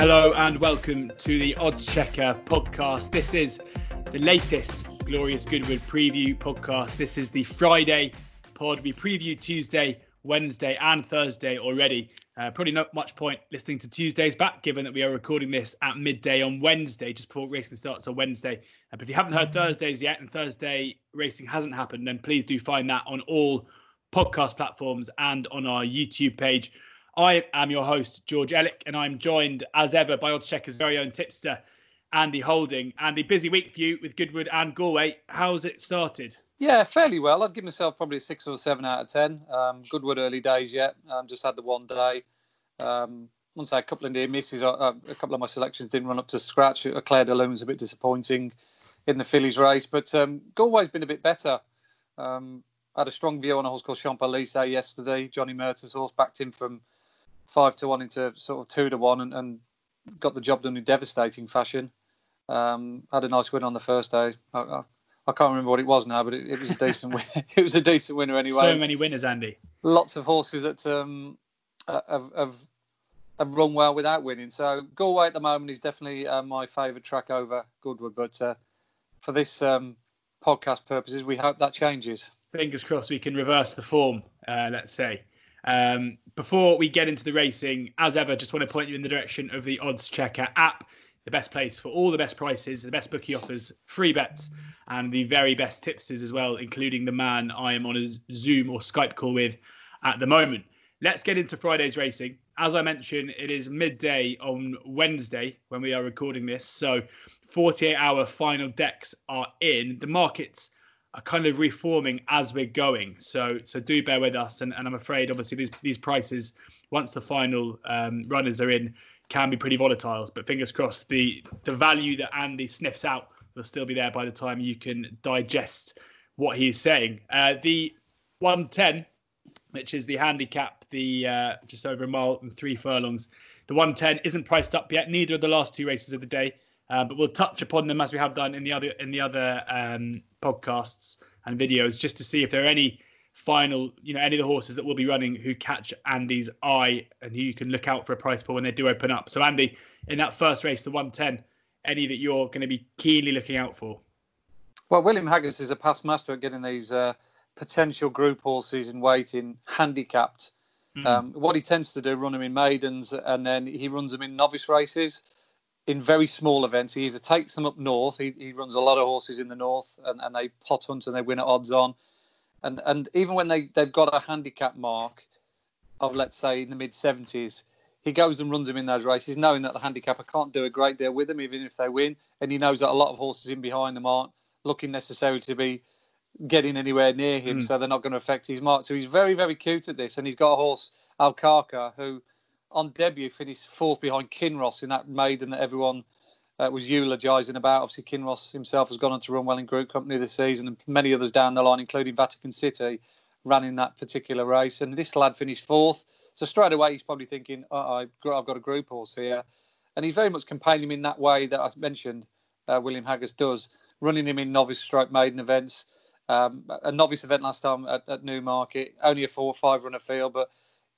Hello and welcome to the Oddschecker podcast. This is the latest Glorious Goodwood preview podcast. This is the Friday pod. We preview Tuesday, Wednesday, and Thursday already. Uh, probably not much point listening to Tuesdays back, given that we are recording this at midday on Wednesday, just before racing starts on Wednesday. Uh, but if you haven't heard Thursdays yet and Thursday racing hasn't happened, then please do find that on all podcast platforms and on our YouTube page. I am your host, George Ellick, and I'm joined as ever by Oddschecker's very own tipster, Andy Holding. Andy, busy week for you with Goodwood and Galway. How's it started? Yeah, fairly well. I'd give myself probably a six or seven out of ten. Um, Goodwood early days yet. Um, just had the one day. Um, once I had a couple of near misses, uh, a couple of my selections didn't run up to scratch. Claire de Lune's a bit disappointing in the fillies race, but um, Galway's been a bit better. Um, I had a strong view on a horse called Champs yesterday. Johnny Murtagh's horse backed him from five to one into sort of two to one and, and got the job done in devastating fashion. Um, had a nice win on the first day. I, I, I can't remember what it was now, but it, it was a decent win. it was a decent winner anyway. So many winners, Andy. Lots of horses that um, have, have, have run well without winning. So Galway at the moment is definitely uh, my favourite track over Goodwood. But uh, for this um, podcast purposes, we hope that changes. Fingers crossed we can reverse the form, uh, let's say. Um, before we get into the racing, as ever, just want to point you in the direction of the Oddschecker app, the best place for all the best prices, the best bookie offers, free bets, and the very best tipsters as well, including the man I am on a Zoom or Skype call with at the moment. Let's get into Friday's racing. As I mentioned, it is midday on Wednesday when we are recording this. So 48 hour final decks are in. The markets are kind of reforming as we're going. So so do bear with us. And, and I'm afraid, obviously, these these prices once the final um, runners are in can be pretty volatile. But fingers crossed, the the value that Andy sniffs out will still be there by the time you can digest what he's saying. Uh, the 110, which is the handicap, the uh, just over a mile and three furlongs. The 110 isn't priced up yet. Neither of the last two races of the day. Uh, but we'll touch upon them as we have done in the other in the other um, podcasts and videos, just to see if there are any final, you know, any of the horses that will be running who catch Andy's eye and who you can look out for a price for when they do open up. So, Andy, in that first race, the 110, any that you're going to be keenly looking out for? Well, William Haggas is a past master at getting these uh, potential group horses in waiting handicapped. Mm. Um, what he tends to do, run them in maidens, and then he runs them in novice races in very small events. He either takes them up north. He, he runs a lot of horses in the north, and, and they pot hunt and they win at odds on. And and even when they they've got a handicap mark of let's say in the mid seventies, he goes and runs them in those races, knowing that the handicapper can't do a great deal with them, even if they win. And he knows that a lot of horses in behind them aren't looking necessarily to be getting anywhere near him, mm. so they're not going to affect his mark. So he's very very cute at this, and he's got a horse Alcarca who on debut finished fourth behind Kinross in that maiden that everyone uh, was eulogising about. Obviously, Kinross himself has gone on to run well in Group Company this season, and many others down the line, including Vatican City, ran in that particular race. And this lad finished fourth. So straight away, he's probably thinking, oh, I've got a group horse here. And he's very much campaigning him in that way that I mentioned uh, William Haggas does, running him in novice stroke maiden events. Um, a novice event last time at, at Newmarket, only a four or five runner field, but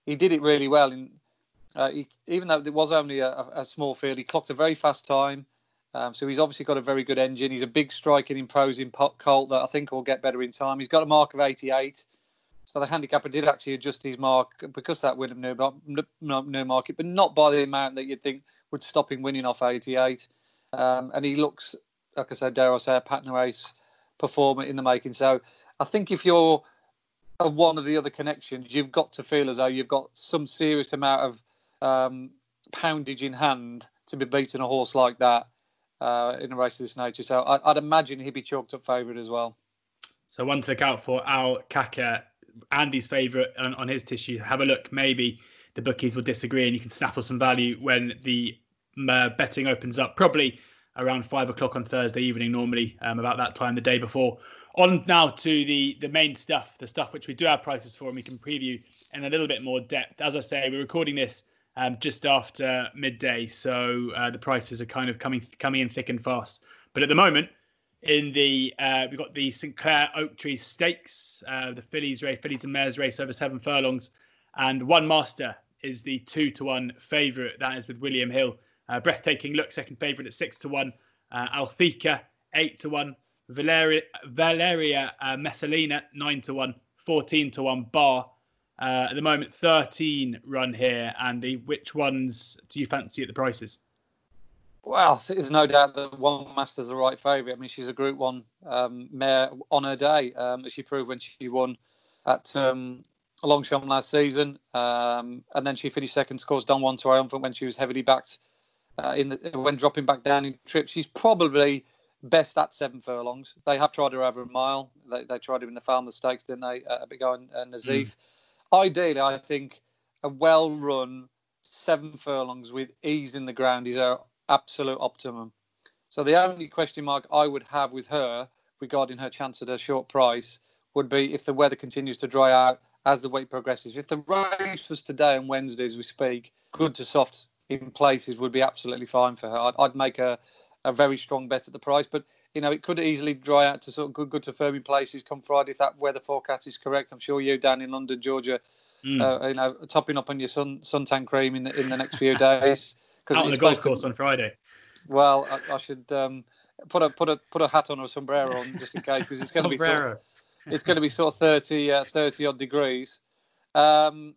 he did it really well. In uh, he, even though it was only a, a, small field, he clocked a very fast time. Um, so he's obviously got a very good engine. He's a big striking, imposing pot colt that I think will get better in time. He's got a mark of 88. So the handicapper did actually adjust his mark because that win of Newmarket, but not by the amount that you'd think would stop him winning off 88. Um, and he looks, like I said, dare I say, a pattern race performer in the making. So I think if you're one of the other connections, you've got to feel as though you've got some serious amount of um, poundage in hand to be beating a horse like that uh, in a race of this nature. So I, would imagine he'd be chalked up favourite as well. So one to look out for Alcarca, Andy's favourite on, on, his tissue. Have a look. Maybe the bookies will disagree, and you can snaffle some value when the uh, betting opens up. Probably around five o'clock on Thursday evening, normally um, about that time the day before. On now to the the main stuff, the stuff which we do have prices for, and we can preview in a little bit more depth. As I say, we're recording this um, just after midday. So uh, the prices are kind of coming coming in thick and fast. But at the moment, in the uh, we've got the St Clair Oak Tree Stakes, uh, the fillies race, fillies and mares race over seven furlongs, and one master is the two to one favourite. That is with William Hill. Uh, breathtaking look, second favourite at six to one. Uh, Althiqa, eight to one. Valeria, Valeria uh, Messalina, nine to one. 14 to one. Bar, uh, at the moment, 13 run here. Andy, which ones do you fancy at the prices? Well, there's no doubt that One Master's the right favourite. I mean, she's a Group One um, mare on her day, um, as she proved when she won at um, Longchamp last season, um, and then she finished second, scores Don Juan triumphant when she was heavily backed uh, in the, when dropping back down in trips. She's probably best at seven furlongs. They have tried her over a mile. They, they tried her in the Falmouth the Stakes, didn't they? Uh, Big and uh, Nazeef. Mm. Ideally, I think a well-run seven furlongs with ease in the ground is our absolute optimum. So the only question mark I would have with her regarding her chance at a short price would be if the weather continues to dry out as the week progresses. If the race was today and Wednesday as we speak, good to soft in places would be absolutely fine for her. I'd, I'd make a, a very strong bet at the price, but you know it could easily dry out to sort of good, good to firming places come Friday if that weather forecast is correct. I'm sure you down in London, Georgia, mm. uh, you know, topping up on your sun suntan cream in the, in the next few days. Because out on the golf course to, on Friday. Well, I, I should um, put a put a put a hat on or a sombrero on just in case because it's going to be sort of, it's going to be sort of 30, uh, 30 odd degrees. Um,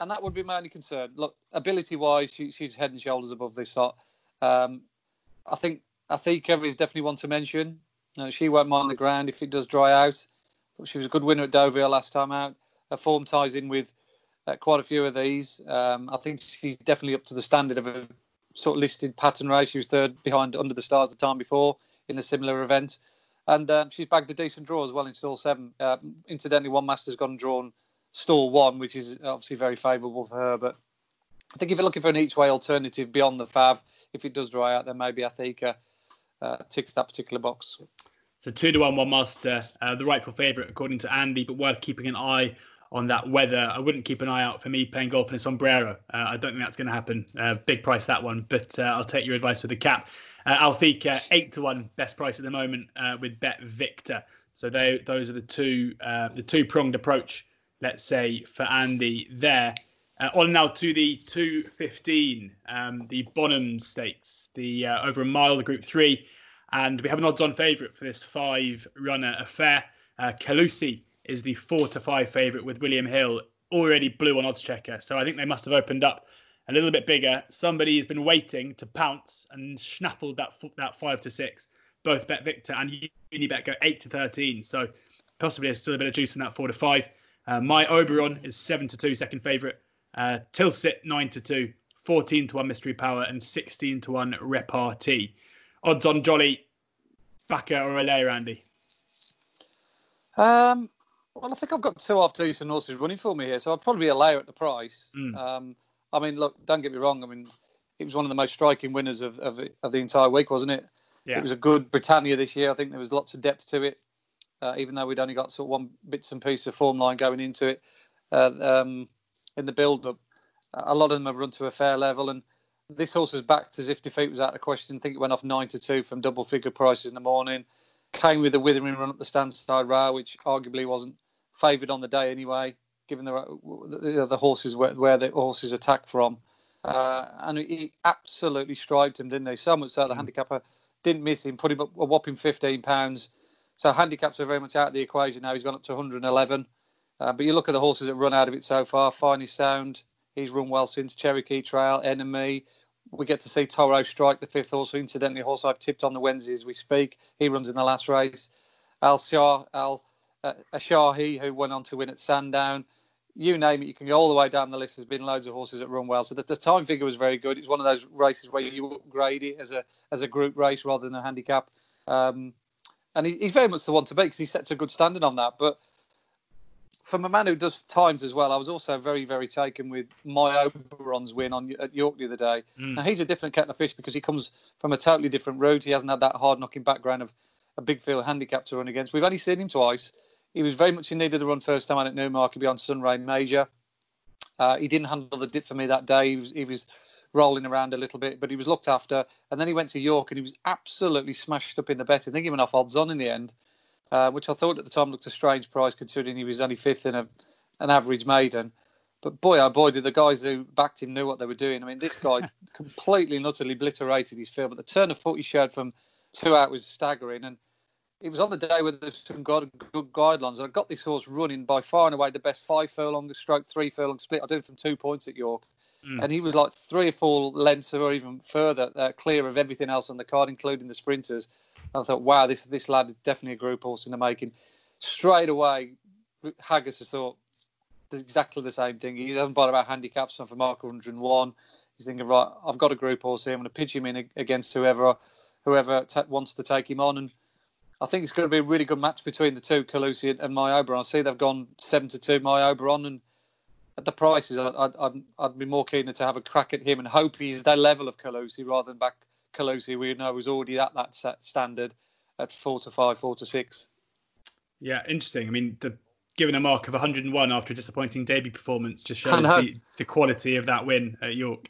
and that would be my only concern. Look, ability wise, she, she's head and shoulders above this lot. Um, I think Althiqa is definitely one to mention. Uh, she won't mind the ground if it does dry out. But She was a good winner at Deauville last time out. Her form ties in with uh, quite a few of these. Um, I think she's definitely up to the standard of a sort of listed pattern race. She was third behind Under the Stars the time before in a similar event. And um, she's bagged a decent draw as well in stall seven. Uh, incidentally, one master's gone drawn stall one, which is obviously very favourable for her. But I think if you're looking for an each way alternative beyond the Fav, if it does dry out, then maybe Althiqa uh, ticks that particular box. So two to one, one master, uh, the rightful favourite according to Andy, but worth keeping an eye on that weather. I wouldn't keep an eye out for me playing golf in a sombrero. Uh, I don't think that's going to happen. Uh, big price that one, but uh, I'll take your advice with the cap. Uh, Althiqa eight to one, best price at the moment uh, with Bet Victor. So they, those are the two uh, the two pronged approach, let's say for Andy there. On now to the 215, um, the Bonham Stakes, the over a mile, the Group Three, and we have an odds-on favourite for this five-runner affair. Uh, Khaloosy is the four to five favourite with William Hill already blue on oddschecker. So I think they must have opened up a little bit bigger. Somebody has been waiting to pounce and snaffled that that five to six. Both Bet Victor and Unibet go eight to thirteen. So possibly there's still a bit of juice in that four to five. Uh, my Oberon is seven to two, second favourite. Uh, Tilsit nine to two, 14 to one Mystery Power, and 16 to one Repartee. Odds on Jolly, Backer or Relay, Randy? Um, well, I think I've got two half decent horses running for me here, so I'd probably be a layer at the price. Mm. Um, I mean, look, don't get me wrong. I mean, it was one of the most striking winners of, of, of the entire week, wasn't it? Yeah. It was a good Britannia this year. I think there was lots of depth to it, uh, even though we'd only got sort of one bits and pieces of form line going into it uh, um, in the build up. A lot of them have run to a fair level, and this horse was backed as if defeat was out of the question. I think it went off nine to two from double figure prices in the morning. Came with a withering run up the standside rail, which arguably wasn't favoured on the day anyway, given the the, the horses where, where, the horses attack from. Uh, and he absolutely striped him, didn't he? So much so the mm. handicapper didn't miss him, put him up a whopping fifteen pounds. So handicaps are very much out of the equation now. He's gone up to 111. Uh, but you look at the horses that run out of it so far. Finest Sound, he's run well since Cherokee Trail, Enemy. We get to see Toro strike the fifth horse. Incidentally, horse I've tipped on the Wednesday as we speak. He runs in the last race. Al Shah, Al uh, Ashahi, who went on to win at Sandown. You name it, you can go all the way down the list. There's been loads of horses that run well, so the, the time figure was very good. It's one of those races where you upgrade it as a as a group race rather than a handicap. Um, and he, he's very much the one to beat because he sets a good standard on that. But from a man who does times as well, I was also very, very taken with my Oberon's win on at York the other day. Mm. Now he's a different kettle of fish because he comes from a totally different route. He hasn't had that hard knocking background of a big field handicap to run against. We've only seen him twice. He was very much in need of the run first time out at Newmarket beyond Sunray Major. Uh, he didn't handle the dip for me that day. He was, he was rolling around a little bit, but he was looked after. And then he went to York and he was absolutely smashed up in the bet. I think he went off odds on in the end, uh, which I thought at the time looked a strange price considering he was only fifth in a, an average maiden. But boy, oh boy, did the guys who backed him knew what they were doing. I mean, this guy completely and utterly obliterated his field, but the turn of foot he showed from two out was staggering. And it was on the day where there's some good, good guidelines. And I got this horse running by far and away the best five furlong stroke, three furlong split. I did it from two points at York. Mm. And he was like three or four lengths or even further uh, clear of everything else on the card, including the sprinters. And I thought, wow, this this lad is definitely a group horse in the making. Straight away, Haggas has thought exactly the same thing. He hasn't bothered about handicaps for Mark 101. He's thinking, right, I've got a group horse here. I'm going to pitch him in against whoever whoever t- wants to take him on. And I think it's going to be a really good match between the two, Khaloosy and My Oberon. I see they've gone seven to two, My Oberon, and at the prices, I'd, I'd, I'd be more keen to have a crack at him and hope he's their level of Khaloosy rather than back Khaloosy, we know was already at that set standard at four to five, four to six. Yeah, interesting. I mean, the given a mark of 101 after a disappointing debut performance just shows the, the quality of that win at York.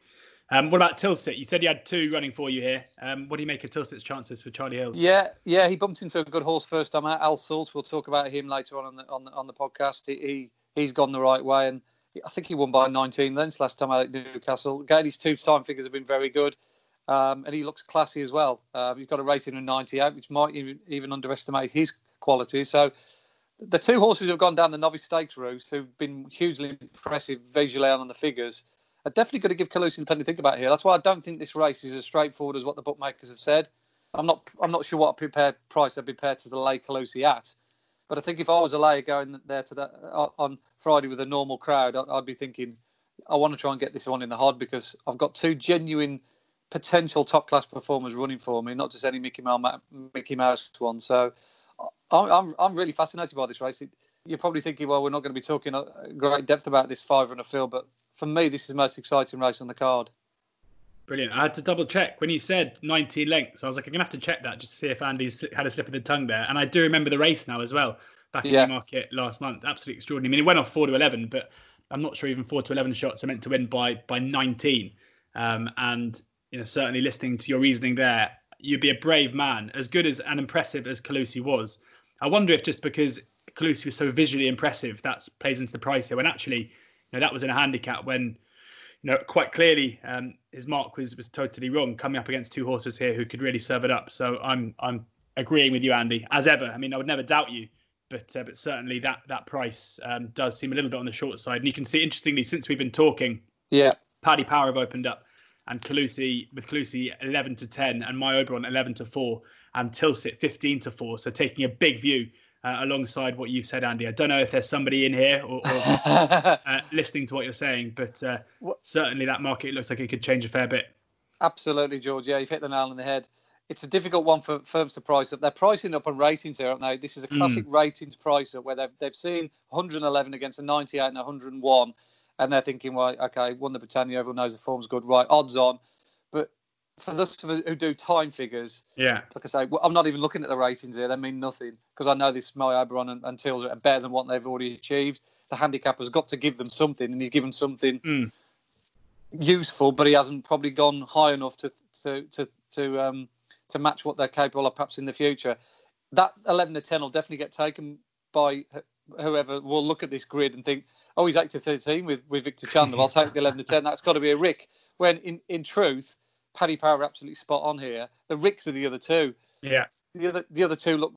Um, what about Tilsit? You said you had two running for you here. Um, what do you make of Tilsit's chances for Charlie Hills? Yeah, yeah, he bumped into a good horse first time out. Al Salt. We'll talk about him later on on the on the, on the podcast. He, he he's gone the right way, and I think he won by 19 lengths last time out at Newcastle. Again, his two time figures have been very good, um, and he looks classy as well. Uh, he's got a rating of 98, which might even, even underestimate his quality. So the two horses who've gone down the novice stakes route, who've been hugely impressive visually on the figures are definitely going to give Khaloosy plenty to think about here. That's why I don't think this race is as straightforward as what the bookmakers have said. I'm not I'm not sure what a prepared price be prepared to lay Khaloosy at, but I think if I was a layer going there to that, uh, on Friday with a normal crowd, I'd be thinking I want to try and get this one in the hod because I've got two genuine potential top class performers running for me, not just any Mickey Mouse Mickey Mouse one. So I'm I'm, I'm really fascinated by this race. It, you're probably thinking, well, we're not going to be talking a great depth about this five a field, but for me, this is the most exciting race on the card. Brilliant. I had to double check when you said 19 lengths. I was like, I'm gonna have to check that just to see if Andy's had a slip of the tongue there. And I do remember the race now as well, back in the market last month. Absolutely extraordinary. I mean, it went off four to 11, but I'm not sure even four to 11 shots are meant to win by by 19. Um, and you know, certainly listening to your reasoning there, you'd be a brave man, as good as and impressive as Khaloosy was. I wonder if just because Khaloosy was so visually impressive, that plays into the price here. When actually, you know, that was in a handicap when, you know, quite clearly um, his mark was was totally wrong. Coming up against two horses here who could really serve it up. So I'm I'm agreeing with you, Andy, as ever. I mean, I would never doubt you, but uh, but certainly that that price um, does seem a little bit on the short side. And you can see, interestingly, since we've been talking, yeah, Paddy Power have opened up, and Khaloosy with Khaloosy 11 to 10, and My Oberon 11 to 4, and Tilsit 15 to 4. So taking a big view uh, alongside what you've said, Andy. I don't know if there's somebody in here or, or uh, listening to what you're saying, but uh, certainly that market looks like it could change a fair bit. Absolutely, George. Yeah, you've hit the nail on the head. It's a difficult one for firms to price up. They're pricing up on ratings here, aren't they? This is a classic mm. ratings price up where they've, they've seen 111 against a 98 and 101, and they're thinking, well, okay, won the Britannia, everyone knows the form's good, right? Odds on But for those who do time figures, yeah, like I say, well, I'm not even looking at the ratings here. They mean nothing because I know this My Oberon and, and Tills are better than what they've already achieved. The handicapper's got to give them something, and he's given something mm. useful, but he hasn't probably gone high enough to to to to um to match what they're capable of perhaps in the future. That 11 to 10 will definitely get taken by whoever will look at this grid and think, oh, he's 8 to 13 with, with Victor Chandler. I'll take the 11 to 10. That's got to be a Rick. When in, in truth, Paddy Power absolutely spot on here. The Ricks are the other two. Yeah. The other the other two look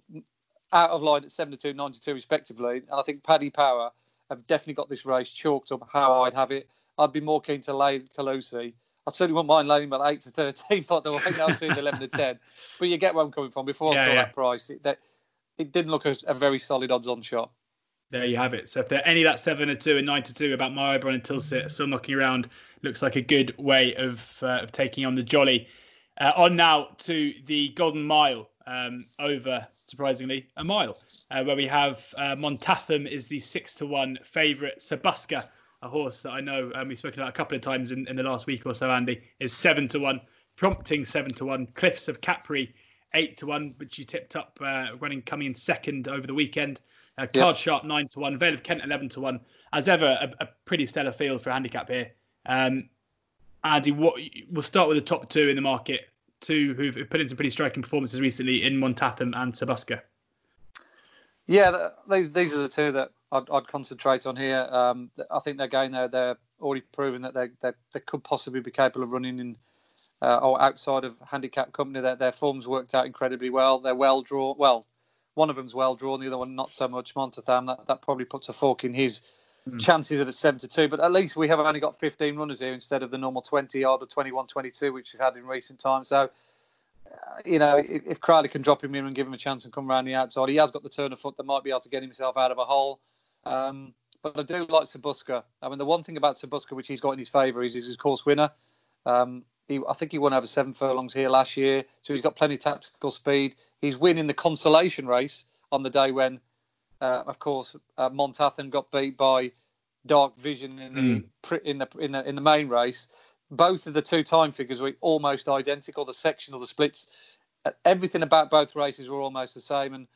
out of line at 72, 92 respectively. And I think Paddy Power have definitely got this race chalked up how I'd have it. I'd be more keen to lay Khaloosy. I certainly wouldn't mind laying him at 8 to 13, but I think I've seen 11 to 10. But you get where I'm coming from. Before I saw yeah. that price, it, that, it didn't look as a very solid odds on shot there you have it. So if there are any that seven to two and nine to two about My Oberon and Tilsit still knocking around, looks like a good way of uh, of taking on the jolly. Uh, on now to the Golden Mile, um, over surprisingly a mile, uh, where we have uh, Montatham is the six to one favourite. Sir Busker, a horse that I know um, we've spoken about a couple of times in, in the last week or so. Andy is seven to one, prompting seven to one. Cliffs of Capri eight to one, which you tipped up uh, running coming in second over the weekend. Uh, Card yep. Sharp nine to one, Vale of Kent eleven to one. As ever, a, a pretty stellar field for a handicap here. Um, Andy, what we'll start with the top two in the market, two who've put in some pretty striking performances recently in Montatham and Sir Busker. Yeah, these, these are the two that I'd, I'd concentrate on here. Um, I think they're going there. They're already proven that they, they, they could possibly be capable of running in uh, or outside of handicap company. That their forms worked out incredibly well. They're well drawn. Well, one of them's well drawn, the other one not so much. Montatham that, that probably puts a fork in his mm. chances at a seven to two. But at least we have only got 15 runners here instead of the normal 20 yard or 21, 22 which we've had in recent times. So. Uh, you know, if, if Crowley can drop him in and give him a chance and come around the outside, he has got the turn of foot that might be able to get himself out of a hole. Um, but I do like Sir Busker. I mean, the one thing about Sir Busker, which he's got in his favour, is he's his course winner. Um, he, I think he won over seven furlongs here last year, so he's got plenty of tactical speed. He's winning the consolation race on the day when, uh, of course, uh, Montatham got beat by Dark Vision in the, mm. in the in the in the main race. Both of the two time figures were almost identical. The sectional, the splits, uh, everything about both races were almost the same. And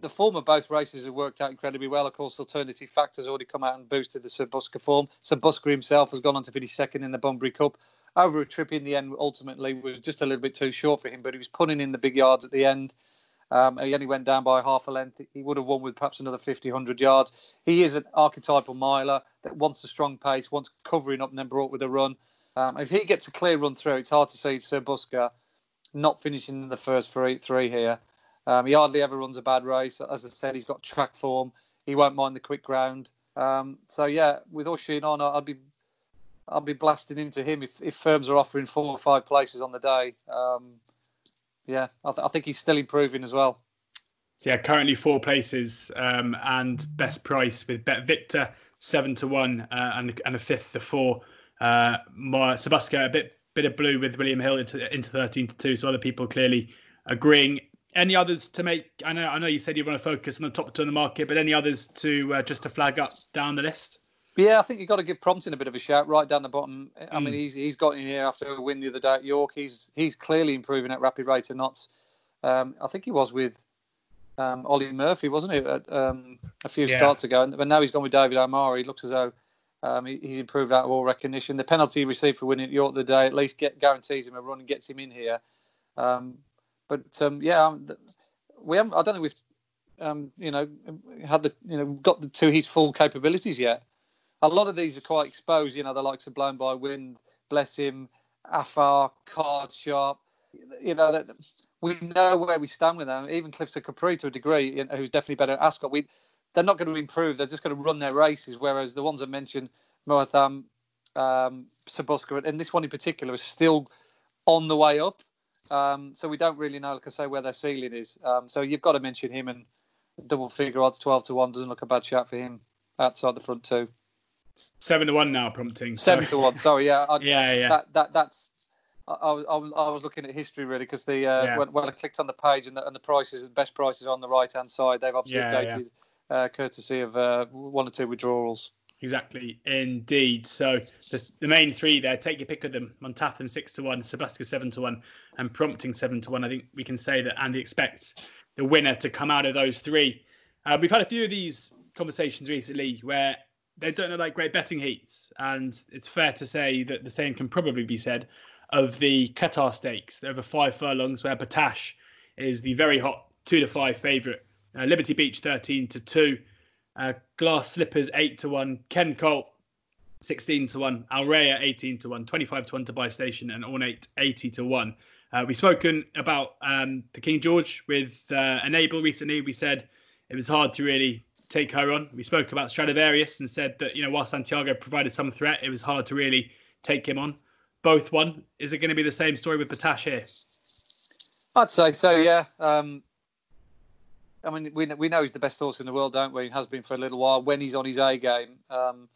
the form of both races have worked out incredibly well. Of course, alternative factors already come out and boosted the Sir Busker form. Sir Busker himself has gone on to finish second in the Bunbury Cup. Over a trip in the end, ultimately was just a little bit too short for him, but he was putting in the big yards at the end. Um, he only went down by half a length. He would have won with perhaps another 50, 100 yards. He is an archetypal miler that wants a strong pace, wants covering up and then brought with a run. Um, if he gets a clear run through, it's hard to see Sir Busker not finishing in the first three, three here. Um, he hardly ever runs a bad race. As I said, he's got track form. He won't mind the quick ground. Um, so yeah, with Oisin on, I'd be I'd be blasting into him if, if firms are offering four or five places on the day. Um, yeah, I, th- I, think he's still improving as well. So yeah, currently four places um, and best price with Bet Victor seven to one uh, and and a fifth to four. Uh, Sir Busker a bit bit of blue with William Hill into into thirteen to two. So other people clearly agreeing any others to make? I know I know you said you want to focus on the top two in the market, but any others to uh, just to flag up down the list? Yeah, I think you've got to give Prompting a bit of a shout right down the bottom. I mm. mean, he's he's got in here after a win the other day at York. He's he's clearly improving at rapid rate of knots. Um, I think he was with um, Ollie Murphy, wasn't he, at, um, a few yeah. starts ago? But now he's gone with David O'Meara. He looks as though um, he, he's improved out of all recognition. The penalty he received for winning at York the day at least get, guarantees him a run and gets him in here. Um, but um, yeah, we haven't. I don't think we've, um, you know, had the you know got the, to his full capabilities yet. A lot of these are quite exposed. You know, the likes of Blown by Wind, Bless Him, Afar, Card Sharp. You know that we know where we stand with them. Even Cliffs of Capri to a degree, you know, who's definitely better at Ascot. We they're not going to improve. They're just going to run their races. Whereas the ones I mentioned, Moatham, um, Sir Busker, and this one in particular is still on the way up. Um, so we don't really know, like I say, where their ceiling is. Um, so you've got to mention him and double figure odds, twelve to one doesn't look a bad shot for him outside the front two. Seven to one now, prompting. Seven to one. Sorry, yeah, I, yeah, yeah. That, that that's. I, I, was, I was looking at history really because the uh, yeah. when, when, I clicked on the page and the, and the prices and best prices on the right hand side, they've obviously yeah, updated yeah. Uh, courtesy of uh, one or two withdrawals. Exactly, indeed. So the, the main three there, take your pick of them. Montatham six to one, Sir Busker seven to one, and Prompting seven to one. I think we can say that Andy expects the winner to come out of those three. Uh, we've had a few of these conversations recently where they don't look like great betting heats, and it's fair to say that the same can probably be said of the Qatar Stakes over five furlongs, where Battaash is the very hot two to five favourite. Uh, Liberty Beach thirteen to two. Uh, Glass Slippers 8 to 1. Ken Colt 16 to 1. Alrea 18 to 1. 25 to 1 to Buy Station and Ornate 80 to 1. Uh, we've spoken about um, the King George with uh, Enable recently. We said it was hard to really take her on. We spoke about Stradivarius and said that, you know, while Santiago provided some threat, it was hard to really take him on. Both won. Is it going to be the same story with Battaash here? I'd say so, yeah. Um, I mean, we we know he's the best horse in the world, don't we? He has been for a little while. When he's on his A game, um,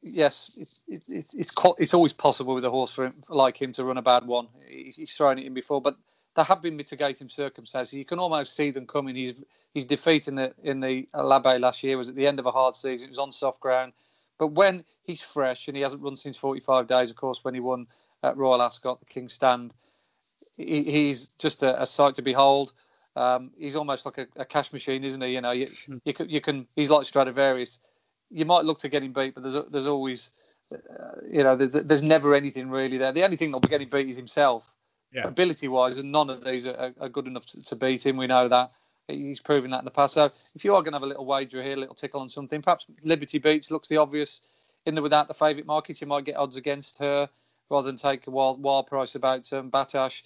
yes, it's it's it's, it's always possible with a horse for him, like him to run a bad one. He's thrown it in before, but there have been mitigating circumstances. You can almost see them coming. He's he's defeat in the in the L'Abbaye last year was at the end of a hard season. It was on soft ground, but when he's fresh and he hasn't run since 45 days, of course, when he won at Royal Ascot, the King's Stand, he, he's just a, a sight to behold. Um, he's almost like a, a, cash machine, isn't he? You know, you, hmm. you, can, you can. He's like Stradivarius. You might look to get him beat, but there's there's always, uh, you know, there's, there's, never anything really there. The only thing that'll be getting beat is himself, yeah. ability wise, and none of these are, are good enough to, to, beat him. We know that. He's proven that in the past. So if you are going to have a little wager here, a little tickle on something, perhaps Liberty Beach looks the obvious in the without the favourite market. You might get odds against her rather than take a wild wild price about um, Battaash.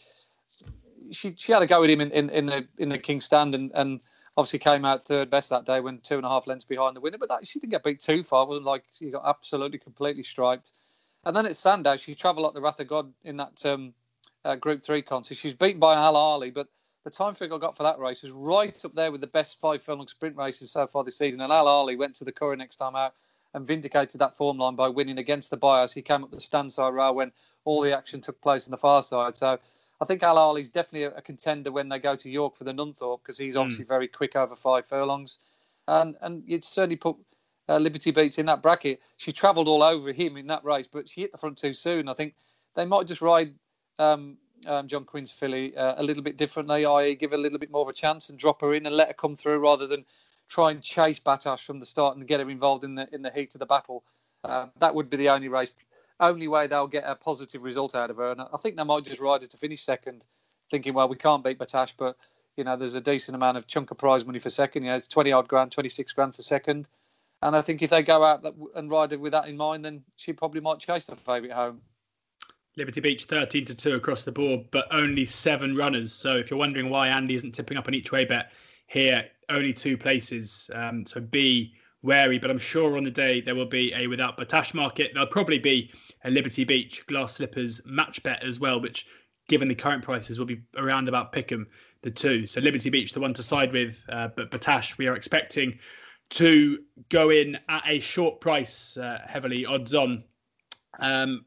She she had a go with him in, in, in the in the King Stand and, and obviously came out third best that day when two and a half lengths behind the winner. But that, she didn't get beat too far. It wasn't like she got absolutely completely striped. And then at Sandown, she travelled like the wrath of God in that um, uh, Group Three contest. She was beaten by Al Ahly, but the time figure I got for that race was right up there with the best five furlong sprint races so far this season. And Al Ahly went to the Curragh next time out and vindicated that form line by winning against the bias. He came up the stand side rail when all the action took place on the far side. So I think Al Ahly's definitely a, a, contender when they go to York for the Nunthorpe because he's hmm. obviously mm. very quick over five furlongs. And and you'd certainly put uh, Liberty Beach in that bracket. She travelled all over him in that race, but she hit the front too soon. I think they might just ride um, um, John Quinn's filly uh, a little bit differently, i.e., give her a little bit more of a chance and drop her in and let her come through rather than try and chase Battaash from the start and get her involved in the in the heat of the battle. Uh, that would be the only race, only way they'll get a positive result out of her. And I think they might just ride her to finish second, thinking, well, we can't beat Battaash, but you know, there's a decent amount of chunk of prize money for second. You know, it's 20 odd grand, 26 grand for second. And I think if they go out and ride it with that in mind, then she probably might chase the favourite home. Liberty Beach 13 to 2 across the board, but only seven runners. So if you're wondering why Andy isn't tipping up an each way bet here, only two places. Um, so be wary, but I'm sure on the day there will be a without Battaash market. There'll probably be a Liberty Beach glass slippers match bet as well, which given the current prices will be around about Pickham, the two. So Liberty Beach, the one to side with, uh, but Battaash, we are expecting to go in at a short price, uh, heavily odds on. Um,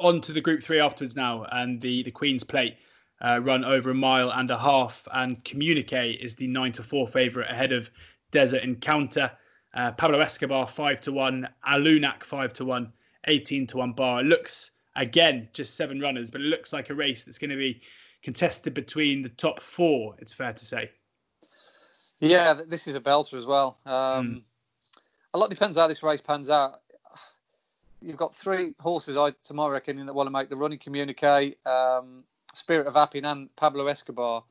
on to the Group Three afterwards now, and the the Queen's Plate uh, run over a mile and a half, and Communique is the nine to four favourite ahead of Desert Encounter. Uh, Pablo Escobar five to one, Alounak five to one, 18 to one bar. It looks again just seven runners, but it looks like a race that's going to be contested between the top four. It's fair to say. Yeah, this is a belter as well. Um, mm. A lot depends how this race pans out. You've got three horses, I to my reckoning, that want to make the running communique, um, Spirit of Appin and Pablo Escobar.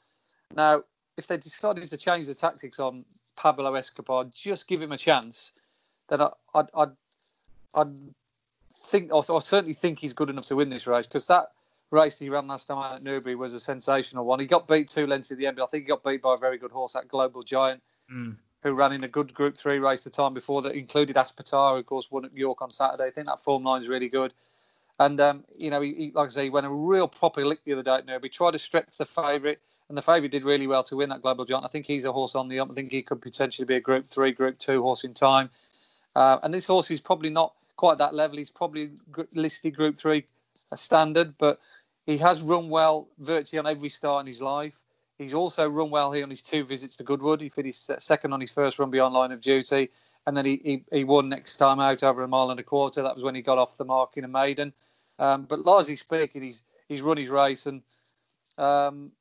Now, if they decided to change the tactics on Pablo Escobar, just give him a chance, then I, I'd, I'd, I'd think, I certainly think he's good enough to win this race because that race he ran last time at Newbury was a sensational one. He got beat two lengths at the end, but I think he got beat by a very good horse, that Global Giant, mm. Who ran in a good Group Three race the time before that included Aspetar, who of course won at York on Saturday. I think that form line is really good. And um, you know, he, he, like I say, he went a real proper lick the other day at Newbury. Tried to stretch the favourite, and the favourite did really well to win that Global Giant. I think he's a horse on the up. I think he could potentially be a Group Three, Group Two horse in time. Uh, and this horse is probably not quite that level. He's probably listed Group Three a standard, but he has run well virtually on every start in his life. He's also run well here on his two visits to Goodwood. He finished second on his first run beyond line of duty, and then he, he, he won next time out over a mile and a quarter. That was when he got off the mark in a maiden. Um, but largely speaking, he's he's run his race, and um,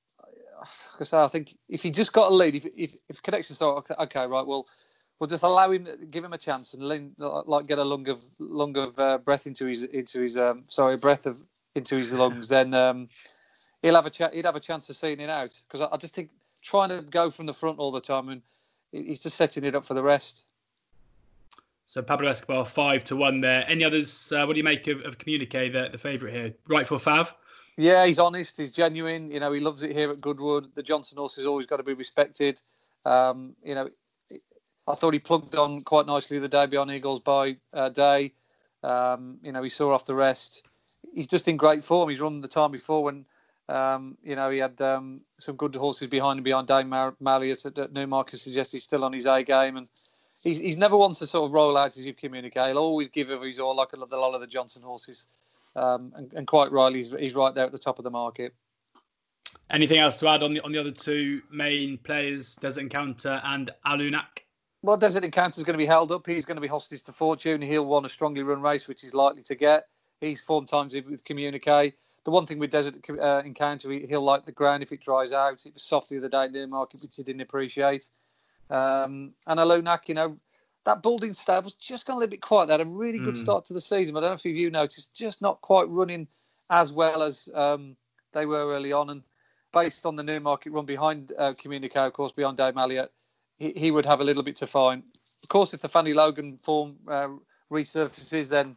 like I say, I think if he just got a lead, if if, if connection started, okay, right, well, we'll just allow him, give him a chance, and like get a lung of lung of uh, breath into his into his um, sorry, breath of into his lungs, then um, he'll have a ch- he'd have a chance of seeing it out. Because I, I, just think trying to go from the front all the time and he's just setting it up for the rest. So Pablo Escobar five to one there. Any others? Uh, what do you make of, of Communique, the, the favourite here? Rightful Fav. Yeah, he's honest. He's genuine. You know, he loves it here at Goodwood. The Johnston horse has always got to be respected. Um, you know, I thought he plugged on quite nicely the day beyond Eagles by uh, day. Um, you know, he saw off the rest he's just in great form. He's run the time before when um, you know he had um, some good horses behind him, behind Dame Mar- Malliot at Newmarket. Suggests he's still on his A game, and he's, he's never one to sort of roll out as you communicate. He'll always give of his all, like a lot of the Johnston horses, um, and, and, quite rightly, he's, he's right there at the top of the market. Anything else to add on the on the other two main players, Desert Encounter and Alounak? Well, Desert Encounter is going to be held up. He's going to be hostage to fortune. He'll want a strongly run race, which he's likely to get. He's form times with communique. The one thing with Desert uh, Encounter, he'll like the ground if it dries out. It was soft the other day in the market, which he didn't appreciate. Um, and Alounak, you know, that Balding Stable's just gone a little bit quiet. They had a really good mm. start to the season. But I don't know if you noticed, just not quite running as well as um, they were early on. And based on the Newmarket run behind uh, Communique, of course, beyond Dame Malliot, he, he would have a little bit to find. Of course, if the Fanny Logan form uh, resurfaces, then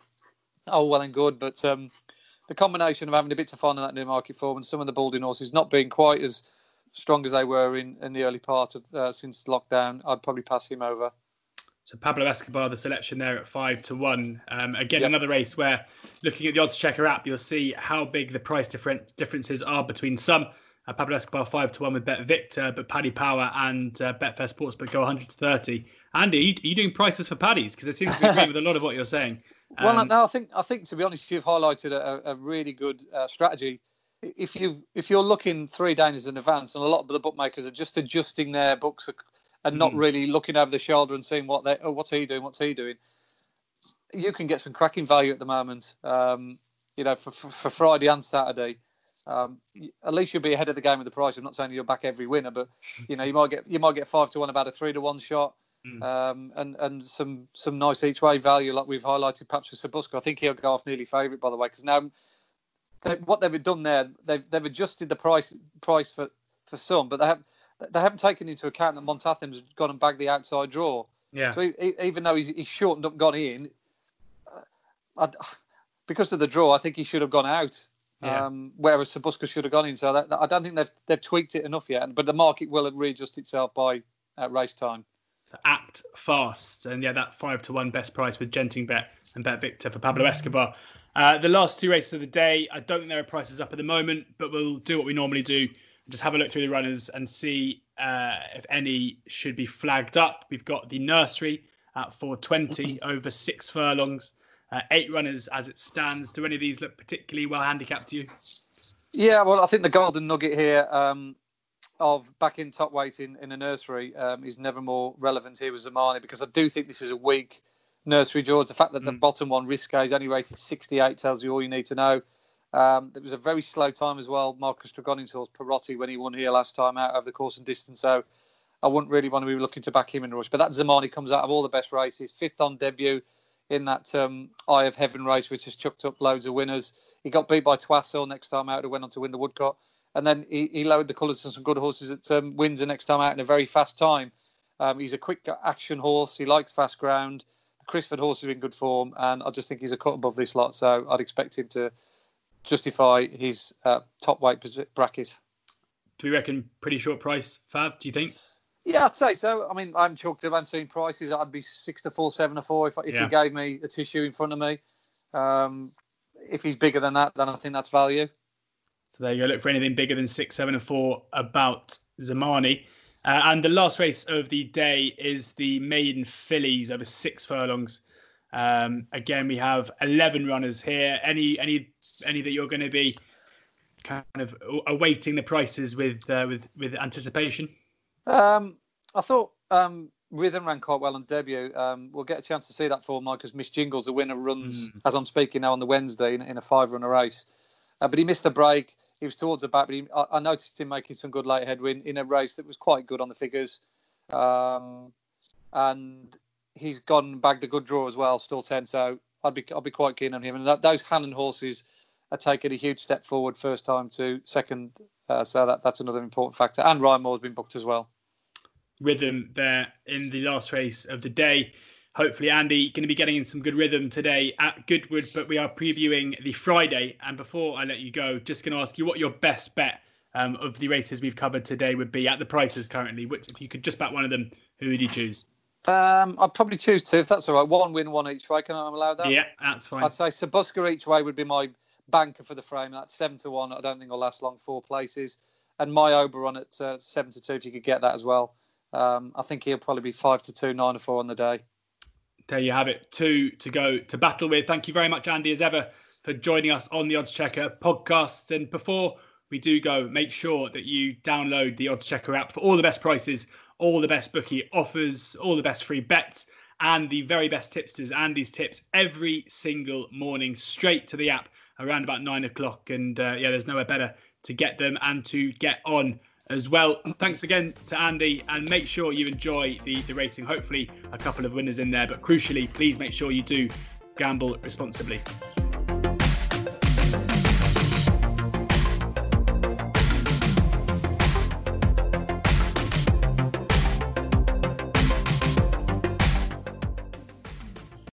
oh well and good. But um, the combination of having a bit to find in that new market form and some of the Balding horses not being quite as strong as they were in, in the early part of uh, since lockdown, I'd probably pass him over. So Pablo Escobar, the selection there at five to one. Um, again, yep. another race where looking at the oddschecker app, you'll see how big the price different differences are between some. Uh, Pablo Escobar five to one with Bet Victor, but Paddy Power and uh, Betfair Sportsbook go 130. Andy, are you, are you doing prices for paddies? Because it seems to agree with a lot of what you're saying. Um, well, no, I think I think to be honest, you've highlighted a, a really good uh, strategy. If you if you're looking three days in advance, and a lot of the bookmakers are just adjusting their books and not mm. really looking over the shoulder and seeing what they oh, what's he doing, what's he doing. You can get some cracking value at the moment. Um, you know, for, for, for Friday and Saturday. Um, at least you'll be ahead of the game with the price. I'm not saying you'll back every winner, but you know you might get you might get five to one about a three to one shot. Mm. Um, and and some some nice each way value like we've highlighted perhaps with Sir Busker. I think he'll go off nearly favourite by the way because now they, what they've done there they've they've adjusted the price price for for some, but they have they haven't taken into account that Montatham's gone and bagged the outside draw. Yeah. So he, even though he's, he's shortened up, gone in, uh, because of the draw, I think he should have gone out. Yeah. Um, whereas Sir Busker should have gone in. So that, that, I don't think they've they've tweaked it enough yet. But the market will readjust itself by uh, race time act fast. And yeah, that five to one best price with Genting Bet and Bet Victor for Pablo Escobar. Uh, the last two races of the day, I don't think there are prices up at the moment, but we'll do what we normally do. Just have a look through the runners and see uh, if any should be flagged up. We've got the nursery at 420 over six furlongs, uh, eight runners as it stands. Do any of these look particularly well handicapped to you? Yeah, well, I think the golden nugget here um, of back in top weight in, in a nursery um, is never more relevant here with Zamani because I do think this is a weak nursery, George. The fact that mm. the bottom one, Risque, is only rated 68 tells you all you need to know. Um, it was a very slow time as well. Marcus Tregoning's horse, Perotti, when he won here last time out of the course and distance. So I wouldn't really want to be looking to back him in a rush. But that Zamani comes out of all the best races, fifth on debut in that um, Eye of Heaven race, which has chucked up loads of winners. He got beat by Twassell next time out, who went on to win the Woodcote and then he, he lowered the colours on some good horses at um, Windsor next time out in a very fast time. Um, he's a quick action horse. He likes fast ground. The Crisford horse is in good form, and I just think he's a cut above this lot. So I'd expect him to justify his uh, top weight bracket. Do we reckon pretty short price, Fav? Do you think? Yeah, I'd say so. I mean, I'm chalked up. I'm seeing prices. I'd be six to four, seven to four if, if yeah. you gave me a tissue in front of me. Um, if he's bigger than that, then I think that's value. So there you go. Look for anything bigger than six, seven, and four about Zamani. Uh, and the last race of the day is the maiden fillies over six furlongs. Um, again, we have eleven runners here. Any, any, any that you're going to be kind of awaiting the prices with uh, with with anticipation. Um, I thought um, Rhythm ran quite well on debut. Um, we'll get a chance to see that for Mike because Miss Jingles, the winner, runs mm. as I'm speaking now on the Wednesday in, in a five runner race. Uh, but he missed a break. He was towards the back, but he, I, I, noticed him making some good late headwind in a race that was quite good on the figures. Um, and he's gone and bagged a good draw as well, still 10. So I'd be I'd be quite keen on him. And that, those Hannon horses are taking a huge step forward first time to second. Uh, so that, that's another important factor. And Ryan Moore's been booked as well. Rhythm there in the last race of the day hopefully Andy going to be getting in some good rhythm today at Goodwood. But we are previewing the Friday. And before I let you go, just going to ask you what your best bet um, of the races we've covered today would be at the prices currently. Which, if you could just back one of them, who would you choose? Um, I'd probably choose two if that's all right. One win, one each way. Can I allow that? Yeah, that's fine. I'd say Sir Busker each way would be my banker for the frame. That's seven to one. I don't think it'll last long. Four places, and my Oberon at uh, seven to two. If you could get that as well, um, I think he'll probably be five to two, nine to four on the day there you have it. Two to go to battle with. Thank you very much, Andy, as ever, for joining us on the Oddschecker podcast. And before we do go, make sure that you download the Oddschecker app for all the best prices, all the best bookie offers, all the best free bets, and the very best tipsters. Andy's tips every single morning straight to the app around about nine o'clock. And uh, yeah, there's nowhere better to get them and to get on as well. Thanks again to Andy, and make sure you enjoy the, the racing. Hopefully, a couple of winners in there, but crucially, please make sure you do gamble responsibly.